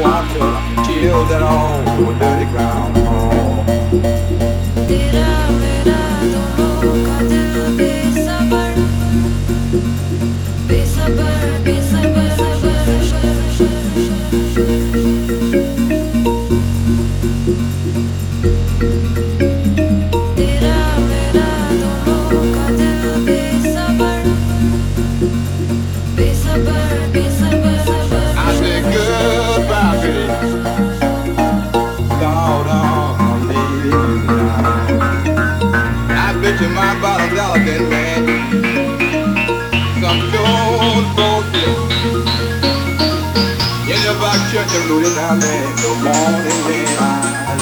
water till they're all dirty ground. bottom dollar been mad. Some old bullshit. In the back church, I'm rooting out there. Good morning, man.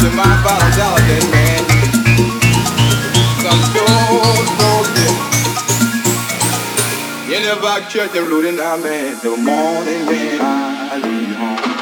to my father's In the back church, I'm looting our man. The morning I leave home.